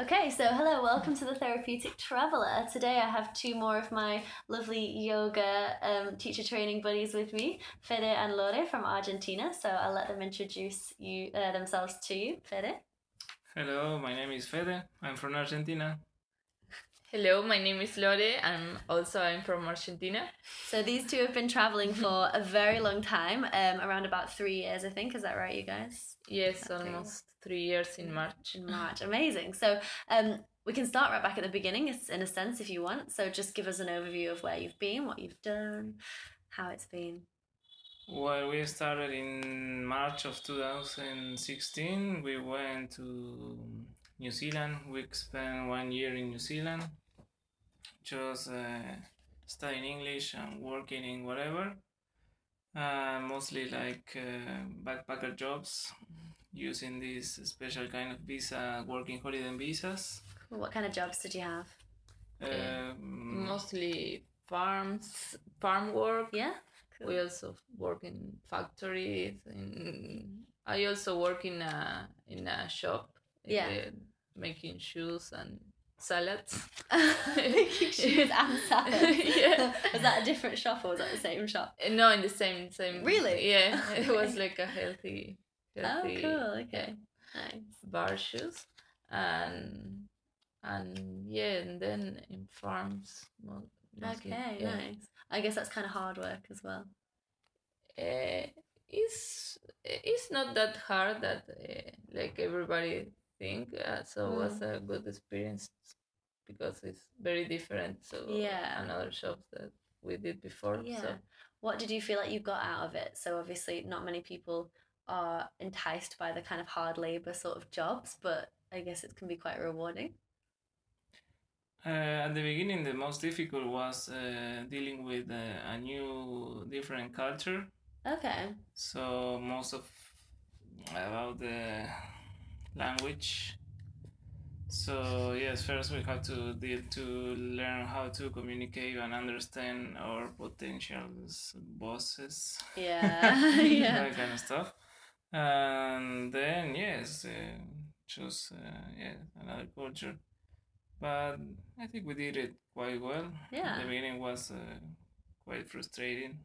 Okay, so hello, welcome to the Therapeutic Traveller. Today I have two more of my lovely yoga um, teacher training buddies with me, Fede and Lore from Argentina. So I'll let them introduce you uh, themselves to you. Fede. Hello, my name is Fede. I'm from Argentina. Hello, my name is Lore. I'm also I'm from Argentina. So these two have been traveling for a very long time, um, around about three years, I think. Is that right, you guys? Yes, Okay. almost three years in March. In March, amazing. So um, we can start right back at the beginning, is- in a sense, if you want. So just give us an overview of where you've been, what you've done, how it's been. Well, we started in March of 2016. We went to New Zealand. We spent one year in New Zealand, just uh, studying English and working in whatever. Uh, mostly like uh, backpacker jobs, using this special kind of visa, working holiday visas. What kind of jobs did you have? Yeah. Um, Mostly farms, farm work. Yeah. Cool. We also work in factories. In, I also work in a in a shop. Yeah. uh, making shoes and salads. Making shoes and salads. Yeah. was that a different shop or was that the same shop? Uh, No, in the same same. Really? Yeah, it was like a healthy, Oh, cool. Okay. Nice. bar shoes, and and yeah, and then in farms. mostly, Okay, yeah. nice. I guess that's kind of hard work as well. Uh, it's it's not that hard that uh, like everybody think. Uh, so it was Mm. a good experience because it's very different to Yeah. another shops that we did before. Yeah. So What did you feel like you got out of it? So obviously, not many people are enticed by the kind of hard labor sort of jobs, but I guess it can be quite rewarding. Uh, at the beginning, the most difficult was uh, dealing with uh, a new, different culture. Okay. So most of about the language. So yes, first we have to deal to learn how to communicate and understand our potential bosses. Yeah. yeah. that kind of stuff. And then yes, uh, choose uh, yeah another culture. But I think we did it quite well. Yeah. The beginning was uh, quite frustrating.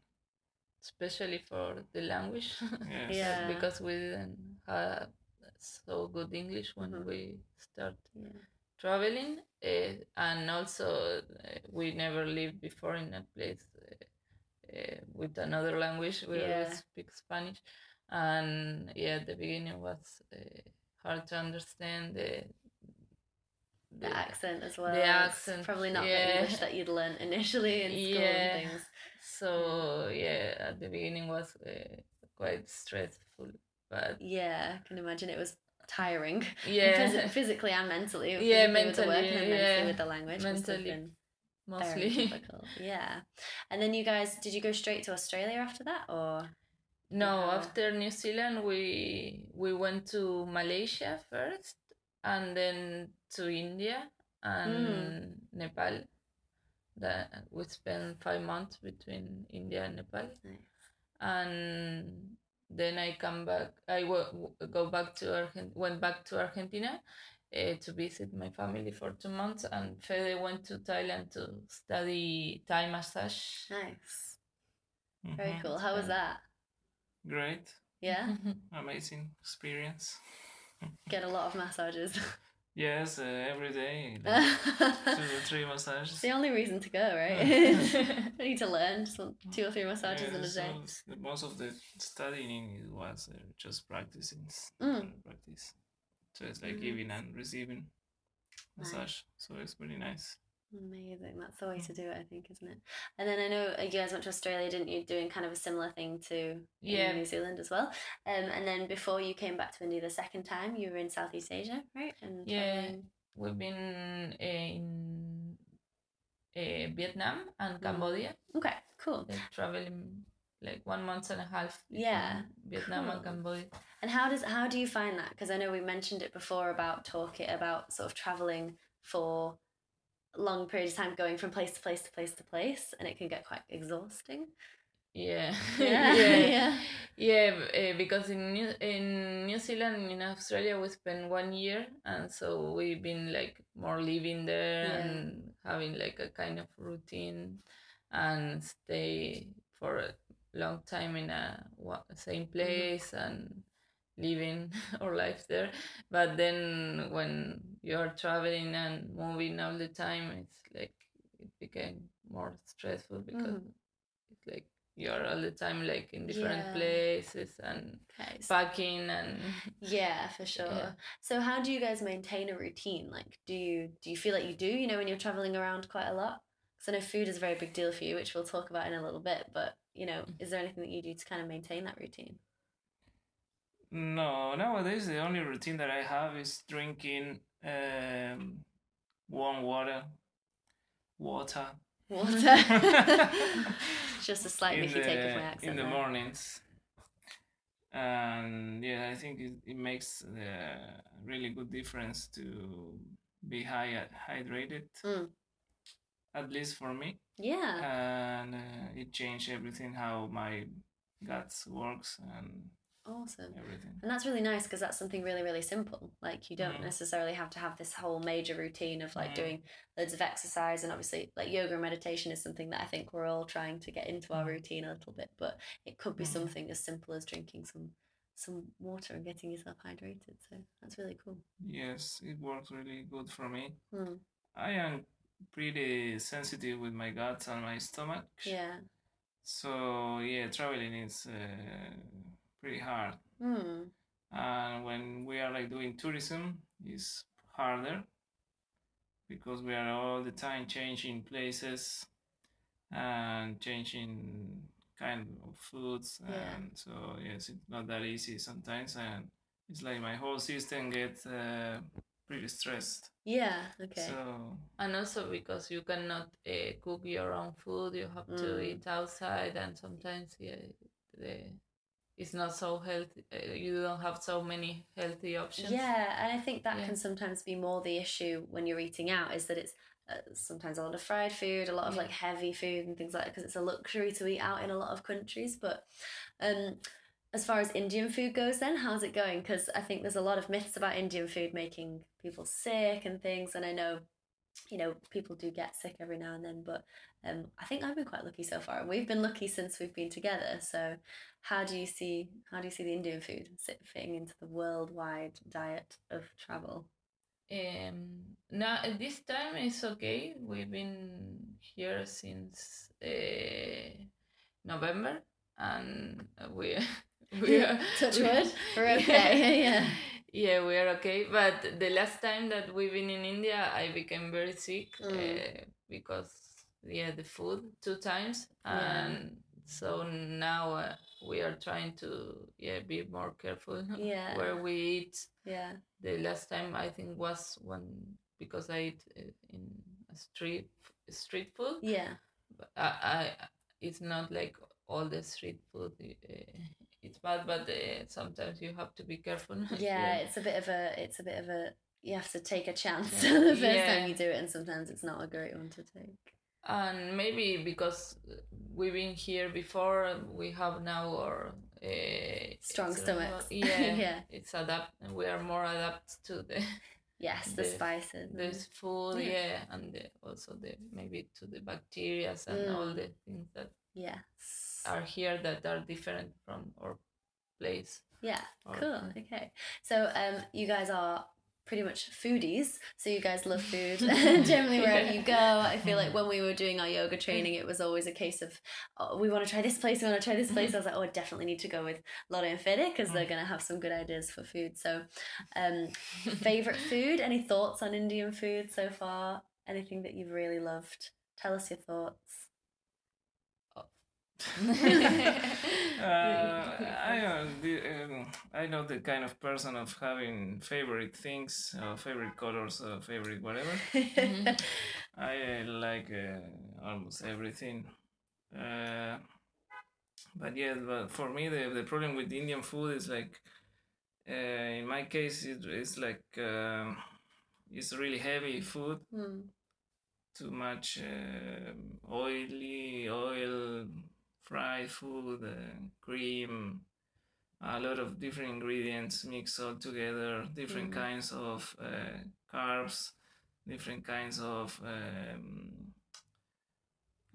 especially for the language. Yes. Yeah. because we didn't have so good English when Mhm. we start Yeah. traveling, uh, and also uh, we never lived before in a place uh, uh, with another language. We Yeah. always speak Spanish, and yeah, the beginning was uh, hard to understand the The accent as well. the It's accent, Probably not the. English that you'd learnt initially in school Yeah. and things. So yeah, at the beginning was uh, quite stressful, but Yeah, I can imagine it was tiring. yeah, Phys- physically and mentally. Yeah, physically with the work and then mentally, mentally with the language. Mentally, mostly. Yeah. And then you guys, did you go straight to Australia after that or? No, Yeah. after New Zealand, we we went to Malaysia first, and then to India and Nepal. That we spent five months between India and Nepal, Nice. and then I come back. I w- w- go back to Argent. Went back to Argentina uh, to visit my family for two months, and Fede went to Thailand to study Thai massage. Nice. Very Mhm. cool. How was that? Great, Yeah. amazing experience. Get a lot of massages. Yes, uh, every day, like two or three It's massages. the only reason to go, right? I need to learn just two or three massages in a day. so most of the studying was uh, just practicing, Mm. uh, practice. So it's like Nice. giving and receiving Nice. massage. So it's pretty nice. Amazing. That's the way to do it, I think, isn't it? And then I know you guys went to Australia, didn't you? Doing kind of a similar thing to Yeah. New Zealand as well. Um, and then before you came back to India the second time, you were in Southeast Asia, right? And Yeah. traveling- We've been in uh, Vietnam and Mm. Cambodia. Okay, cool. Like traveling like one month and a half. Yeah, Vietnam cool. and Cambodia. And how does how do you find that? Because I know we mentioned it before about talking about sort of traveling for long period of time, going from place to place to place to place, and it can get quite exhausting. Yeah, Yeah, yeah, yeah. yeah. uh, because in New in New Zealand, in Australia, we spent one year, and so we've been like more living there Yeah. and having like a kind of routine, and stay for a long time in a same place and living our life there. But then when you're traveling and moving all the time, it's like it became more stressful because Mhm. it's like you're all the time like in different Yeah. places and so- packing and Yeah, for sure. Yeah. So how do you guys maintain a routine? Like do you do you feel like you do, you know, when you're traveling around quite a lot? Because I know food is a very big deal for you, which we'll talk about in a little bit, but you know, is there anything that you do to kind of maintain that routine? No, nowadays the only routine that I have is drinking um, warm water, water. Water. Just a slight in Mickey take of my accent. in the there. mornings. And yeah, I think it, it makes a really good difference to be high hydrated, Mm. at least for me. Yeah. And uh, it changed everything how my guts works and Awesome. everything. And that's really nice because that's something really, really simple. Like you don't Mhm. necessarily have to have this whole major routine of like Mhm. doing loads of exercise and obviously like yoga and meditation is something that I think we're all trying to get into our Mhm. routine a little bit, but it could be Mhm. something as simple as drinking some some water and getting yourself hydrated. So that's really cool. Yes, it works really good for me. Hmm. I am pretty sensitive with my guts and my stomach. Yeah. So yeah, traveling is uh, pretty hard. Hmm. And when we are like doing tourism, it's harder because we are all the time changing places and changing kind of foods Yeah. and so yes it's not that easy sometimes and it's like my whole system gets uh, pretty stressed Yeah. Okay. so and also because you cannot uh, cook your own food, you have to Mm. eat outside, and sometimes yeah, the, it's not so healthy. Uh, you don't have so many healthy options. Yeah, and I think that Yeah. can sometimes be more the issue when you're eating out is that it's uh, sometimes a lot of fried food, a lot of Yeah. like heavy food and things like that because it's a luxury to eat out in a lot of countries. But um, as far as Indian food goes, then how's it going? Because I think there's a lot of myths about Indian food making people sick and things, and I know. You know, people do get sick every now and then, but um, I think I've been quite lucky so far, and we've been lucky since we've been together. So, how do you see how do you see the Indian food fitting into the worldwide diet of travel? Um, now at this time it's okay. We've been here since uh, November, and we we are Touch wood, we're okay. Yeah. Yeah, we are okay. But the last time that we've been in India, I became very sick Mm. uh, because yeah, the food two times, Yeah. and so now uh, we are trying to yeah be more careful Yeah. where we eat. Yeah. The last time I think was when because I ate uh, in a street street food. Yeah. But I, I it's not like all the street food. Uh, it's bad, but uh, sometimes you have to be careful. Yeah, it's a bit of a it's a bit of a you have to take a chance Yeah. the first Yeah. time you do it and sometimes it's not a great one to take. and maybe because we've been here before, we have now our uh, Strong stomachs. yeah, Yeah. it's adapt. We are more adapt to the Yes, the, The- spices. this food, Yeah. yeah, and the, also the maybe to the bacteria and all Mm. the things that Yes. are here that are different from our place. Yeah, or- cool. Okay. So um you guys are pretty much foodies. So you guys love food generally wherever you go. I feel like when we were doing our yoga training, it was always a case of, oh, we want to try this place, we want to try this place. I was like, oh, I definitely need to go with Lore and Fede because they're going to have some good ideas for food. So, um, favorite food? Any thoughts on Indian food so far? Anything that you've really loved? Tell us your thoughts. Uh, I uh, the, um, I know the kind of person of having favorite things, uh, favorite colors, uh, favorite whatever. I uh, like uh, almost everything. Uh, but yeah, but for me the the problem with Indian food is like, uh, in my case, it, it's like um it's really heavy food, Hmm. too much uh, oily oil fried food, uh, cream, a lot of different ingredients mixed all together, different Mhm. kinds of uh, carbs, different kinds of um,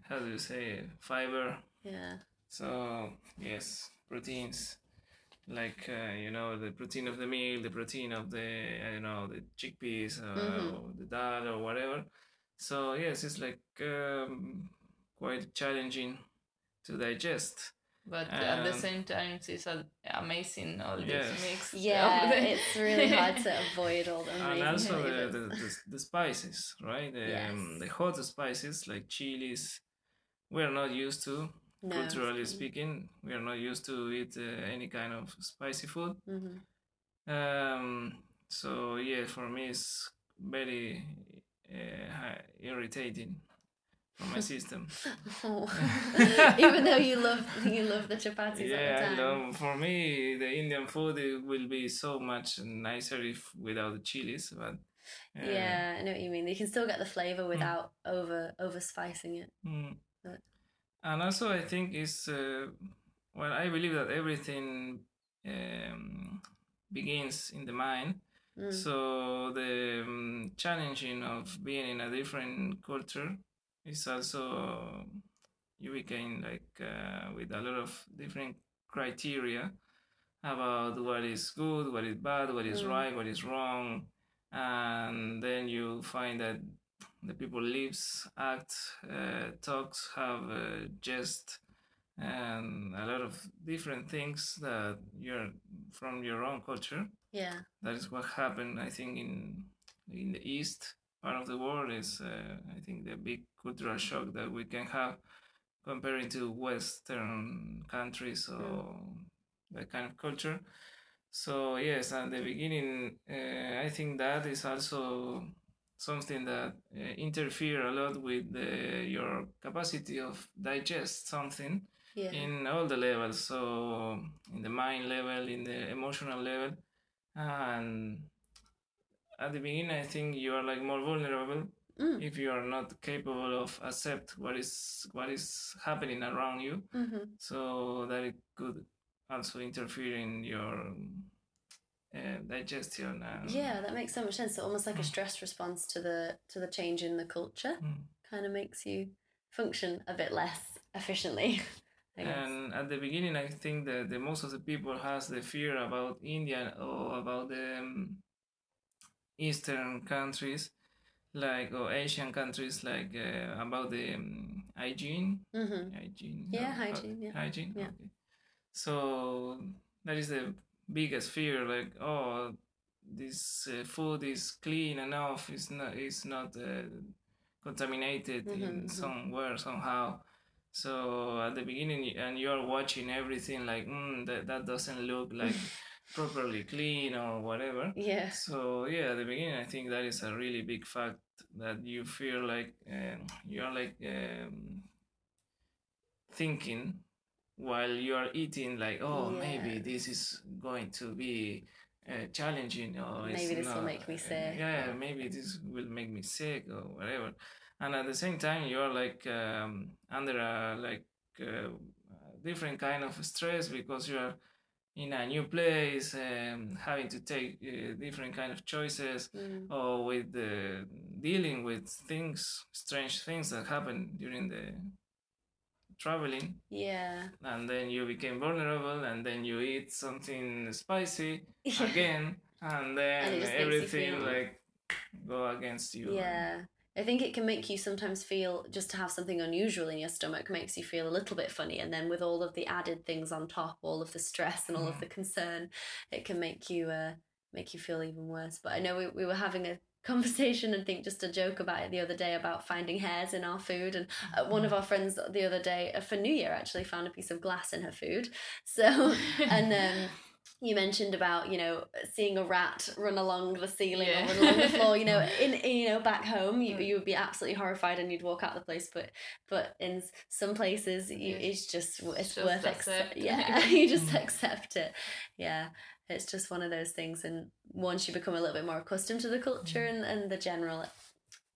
how do you say fiber. Yeah. So yes, proteins like uh, you know the protein of the meal, the protein of the I don't know the chickpeas uh, or the dal or whatever. So yes, it's like um, quite challenging to digest. But at the Um, same time, it's amazing all Yes. this mix. Yeah, the- it's really hard to avoid all the and also the, the, the, the spices, right? The, um, the hot spices like chilies, we're not used to. No, culturally it's- speaking, we are not used to eat uh, any kind of spicy food. Mhm. Um, so yeah, for me it's very uh, irritating for my system. Even though you love you love the chapatis yeah, the I love. For me, the Indian food it will be so much nicer if without the chilies, but uh, yeah, I know what you mean. You can still get the flavor without over over spicing it. Mm. But- And also, I think is uh, well, I believe that everything um, begins in the mind. Mm. So the um, challenging of being in a different culture is also you became like uh, with a lot of different criteria about what is good, what is bad, what is Mm. right, what is wrong, and then you find that the people lives, act, uh, talks, have uh, jest, and a lot of different things that you're from your own culture Yeah. that is what happened i think in in the east part of the world is uh, i think the big cultural shock that we can have comparing to western countries or that kind of culture. So yes at the beginning uh, i think that is also something that uh, interfere a lot with the, your capacity of digest something Yeah. in all the levels. So in the mind level in the emotional level and at the beginning i think you are like more vulnerable Mm. if you are not capable of accept what is what is happening around you hmm so that it could also interfere in your uh, digestion and Yeah, that makes so much sense. So almost like a stress response to the to the change in the culture, Mm. kind of makes you function a bit less efficiently. And at the beginning, I think that the most of the people has the fear about India or about the um, Eastern countries, like or Asian countries, like uh, about the um, hygiene. hmm Hygiene. Yeah, no, hygiene, yeah. Hygiene. Yeah. Okay. So that is the biggest fear. Like, oh, this uh, food is clean enough. It's not. It's not uh, contaminated Mhm, in mhm. somewhere somehow. So at the beginning, and you're watching everything like, mm, that that doesn't look like properly clean or whatever. Yeah. So yeah, at the beginning, I think that is a really big fact that you feel like um, you're like um, thinking while you are eating, like, oh, maybe this is going to be uh, challenging, or it's Maybe this will make me uh, sick, yeah, maybe this will make me sick or whatever. And at the same time, you're like um, under a like uh, different kind of stress because you are in a new place, um, having to take uh, different kind of choices, Mm. or with the dealing with things, strange things that happen during the traveling, Yeah. and then you became vulnerable, and then you eat something spicy again, and then it just makes you everything like go against you. Yeah. I think it can make you sometimes feel just to have something unusual in your stomach makes you feel a little bit funny. And then with all of the added things on top, all of the stress and all of Mm. the concern, it can make you uh, make you feel even worse. But I know we, we were having a conversation and think just a joke about it the other day about finding hairs in our food and uh, one of our friends the other day uh, for new year actually found a piece of glass in her food so and um you mentioned about you know seeing a rat run along the ceiling Yeah. or run along the floor you know in, in you know back home you, Mm. you would be absolutely horrified and you'd walk out the place but but in some places you, it's just it's Just worth accept yeah you just Mm. accept it yeah it's just one of those things and once you become a little bit more accustomed to the culture and, and the general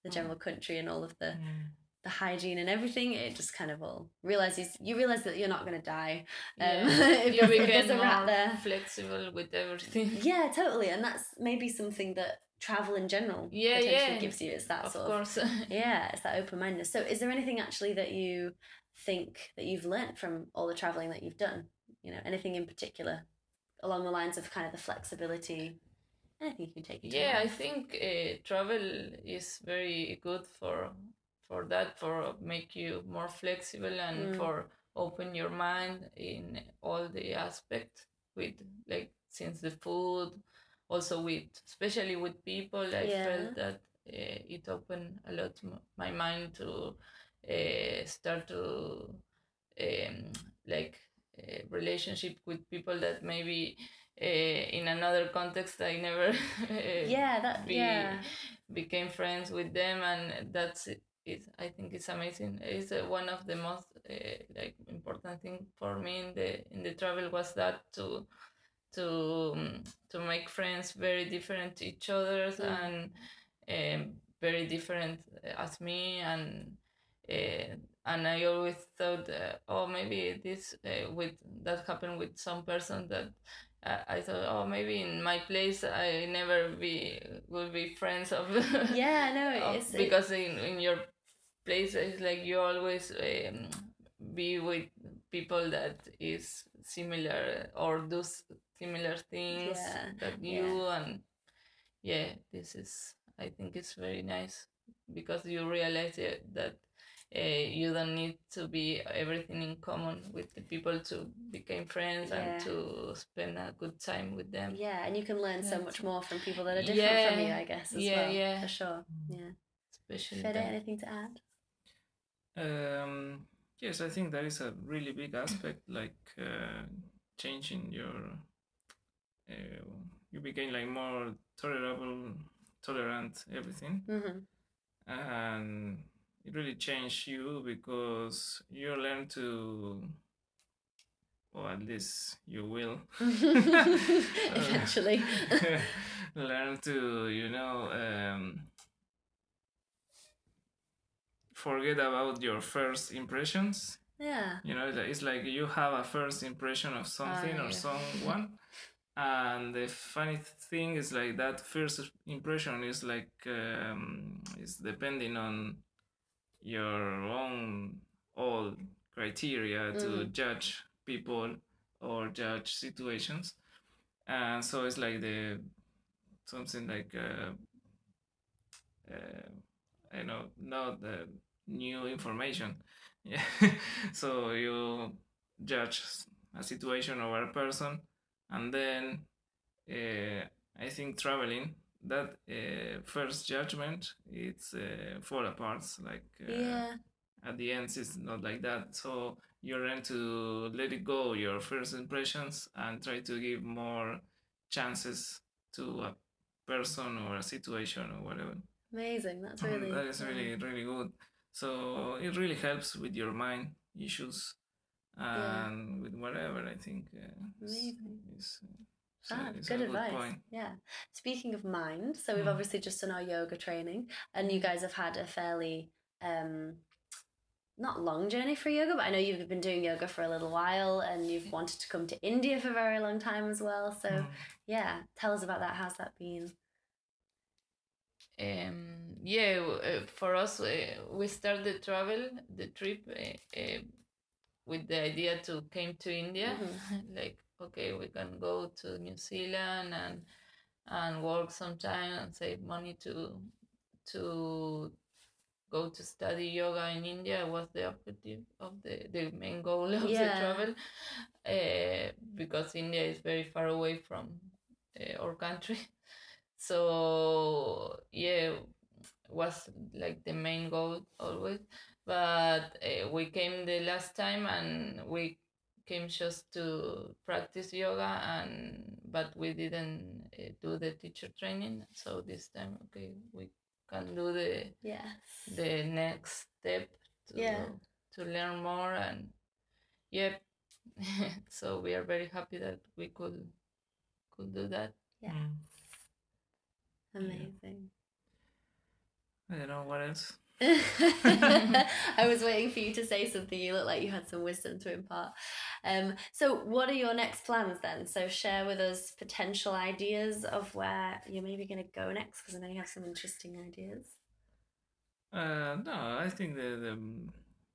the Mm. general country and all of the Mm. The hygiene and everything, it just kind of all realizes you realize that you're not going to die. Um, Yeah. if, you if there's a rat there. flexible with everything. Yeah, totally, and that's maybe something that travel in general Yeah, potentially yeah. gives you. It's that of sort course. of yeah, it's that open mindedness. So, is there anything actually that you think that you've learnt from all the traveling that you've done? You know, anything in particular along the lines of kind of the flexibility? Anything you can take. yeah, I think uh, travel is very good for for that for make you more flexible and Mm. for open your mind in all the aspects with like since the food also with especially with people i Yeah. felt that uh, it opened a lot m- my mind to uh, start to um, like uh, relationship with people that maybe uh, in another context i never uh, yeah, that be, yeah, became friends with them and that's it- i think it's amazing it's uh, one of the most uh, like important thing for me in the in the travel was that to to um, to make friends very different to each other Mm. and um, very different as me and uh, and I always thought, uh, oh, maybe this uh, with that happened with some person that uh, I thought, oh, maybe in my place I never be will be friends of. yeah. No, it's because in in your place it's like you always um, be with people that is similar or do similar things Yeah, that you and yeah this is i think it's very nice because you realize it, that uh, you don't need to be everything in common with the people to become friends Yeah. and to spend a good time with them yeah, and you can learn so much more from people that are different from you. I guess as yeah, well. yeah. for sure. Yeah. especially Fede, anything to add? Um, yes, I think that is a really big aspect, like uh, changing your. Uh, you became like more tolerable, tolerant, everything, Mm-hmm. and it really changed you because you learn to. Or at least you will. Eventually. learn to you know um, forget about your first impressions yeah. you know it's like you have a first impression of something or yeah. someone and the funny thing is like that first impression is like um, is depending on your own old criteria to Mm. judge people or judge situations and so it's like the something like uh, uh, I know not the new information yeah so you judge a situation or a person and then uh, I think traveling that uh, first judgment it's uh, fall apart like uh, yeah. at the end it's not like that so you learn to let it go your first impressions and try to give more chances to a person or a situation or whatever Amazing. That's Mm, really. that is really really good so it really helps with your mind issues Yeah. and with whatever i think uh, Amazing. is, uh, Ah, it's good advice. point Yeah. Speaking of mind, so we've Mm. obviously just done our yoga training, and you guys have had a fairly um, not long journey for yoga, but I know you've been doing yoga for a little while, and you've wanted to come to India for a very long time as well. So Mm. yeah, tell us about that. How's that been? um yeah uh, for us uh, we started the travel the trip uh, uh, with the idea to came to india. Like okay we can go to new zealand and and work sometime and save money to to go to study yoga in india was the objective of the the main goal of Yeah. the travel. Uh, because india is very far away from uh, our country. So yeah was like the main goal always but uh, we came the last time and we came just to practice yoga and but we didn't uh, do the teacher training so this time okay we can do the Yes. the next step to Yeah. to learn more and yep so we are very happy that we could could do that Yeah. Mm. Amazing. I don't know what else I was waiting for you to say something. You look like you had some wisdom to impart. Um, so, what are your next plans then? So, share with us potential ideas of where you're maybe going to go next, because I know you have some interesting ideas. Uh, no, I think the, the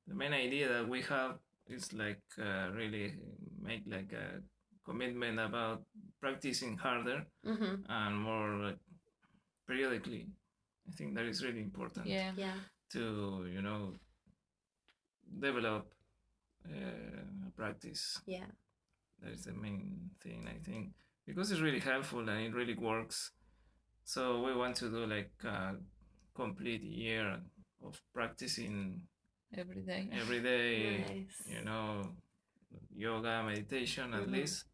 the main idea that we have is like uh, really make like a commitment about practicing harder Mm-hmm. and more like periodically. I think that is really important Yeah. Yeah. to you know develop uh, practice. Yeah. That is the main thing I think because it's really helpful and it really works. So we want to do like a complete year of practicing Every day. every day. Nice. You know, yoga, meditation at Mhm. least,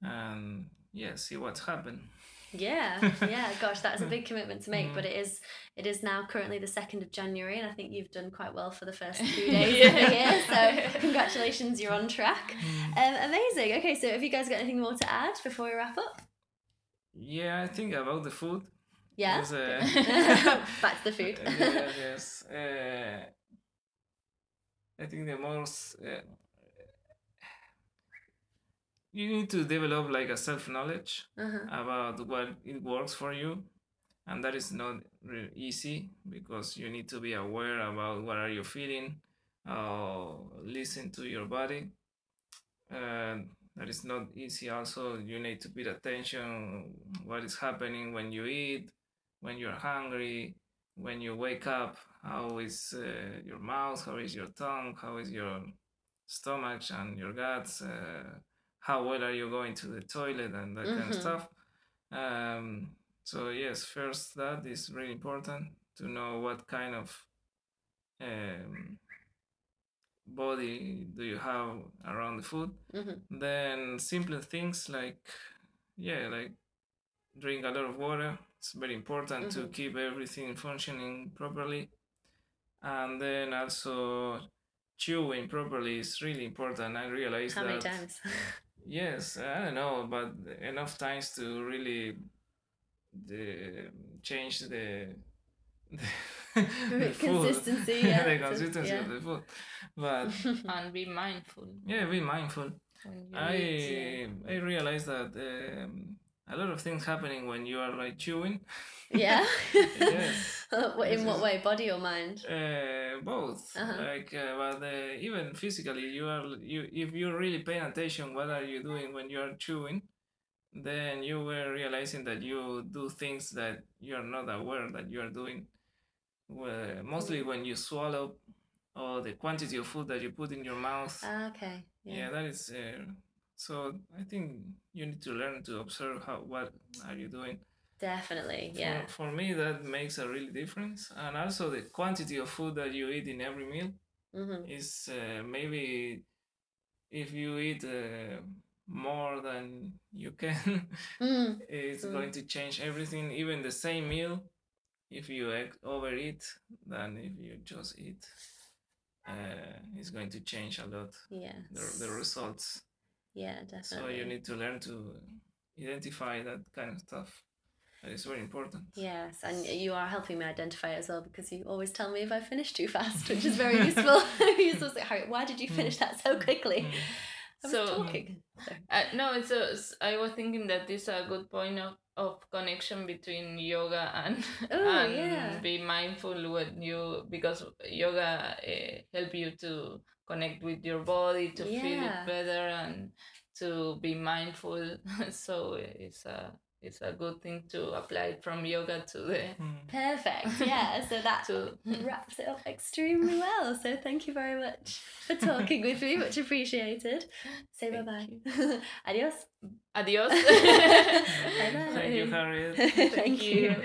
and yeah, see what's happened. Yeah, yeah. Gosh, that's a big commitment to make, but it is it is now currently the second of January, and I think you've done quite well for the first few days of the year. So congratulations, you're on track. Um, amazing. Okay, so have you guys got anything more to add before we wrap up? Yeah, I think about the food. Yeah. Yes, uh, Back to the food. yes, yes. Uh, I think the most uh, you need to develop like a self knowledge uh-huh. about what it works for you, and that is not really easy because you need to be aware about what are you feeling, uh, listen to your body. Uh, that is not easy. Also, you need to pay attention what is happening when you eat, when you're hungry, when you wake up. How is uh, your mouth? How is your tongue? How is your stomach and your guts? Uh, how well are you going to the toilet and that kind of Mhm. stuff. Um, so yes, first that is really important to know what kind of um, body do you have around the food. hmm Then simple things like yeah, like drink a lot of water. It's very important to Mhm. keep everything functioning properly. And then also chewing properly is really important. I realize How many that times? Yes, I don't know, but enough times to really the, change the the, the food. Consistency, yeah, the consistency yeah. of the food. But and be mindful. yeah, be mindful. I eat. I realized that um, a lot of things happening when you are like chewing. yeah. Yes. In what way, body or mind? Uh, both, Uh-huh. like, uh, but uh, even physically, you are you if you're really paying attention, what are you doing when you are chewing? Then you were realizing that you do things that you are not aware that you are doing. Well, mostly when you swallow, or the quantity of food that you put in your mouth. Ah, okay. yeah. Yeah. that is. So I think you need to learn to observe how what are you doing. Definitely. Yeah. For, me, that makes a real difference, and also the quantity of food that you eat in every meal hmm is uh, maybe if you eat uh, more than you can, Mm. it's Mm. going to change everything. Even the same meal, if you overeat than if you just eat, uh, it's going to change a lot Yeah. the, the results. Yeah, definitely. So you need to learn to identify that kind of stuff. It's very important. Yes, and you are helping me identify it as well because you always tell me if I finish too fast, which is very useful. You're supposed "Harry, why did you finish that so quickly? Mm. I was So- talking. So, Uh, no, it's a, s- I was thinking that this is a good point of, of connection between yoga and Oh, and yeah. be mindful when you because yoga uh, help you to connect with your body to feel it better and to be mindful. so it's a it's a good thing to apply from yoga to the Mm. perfect. Yeah, so that to wraps it up extremely well. So thank you very much for talking with me. Much appreciated. Say bye bye Adios. adios. Bye bye. Thank you, Harriet. Thank Thank you. you.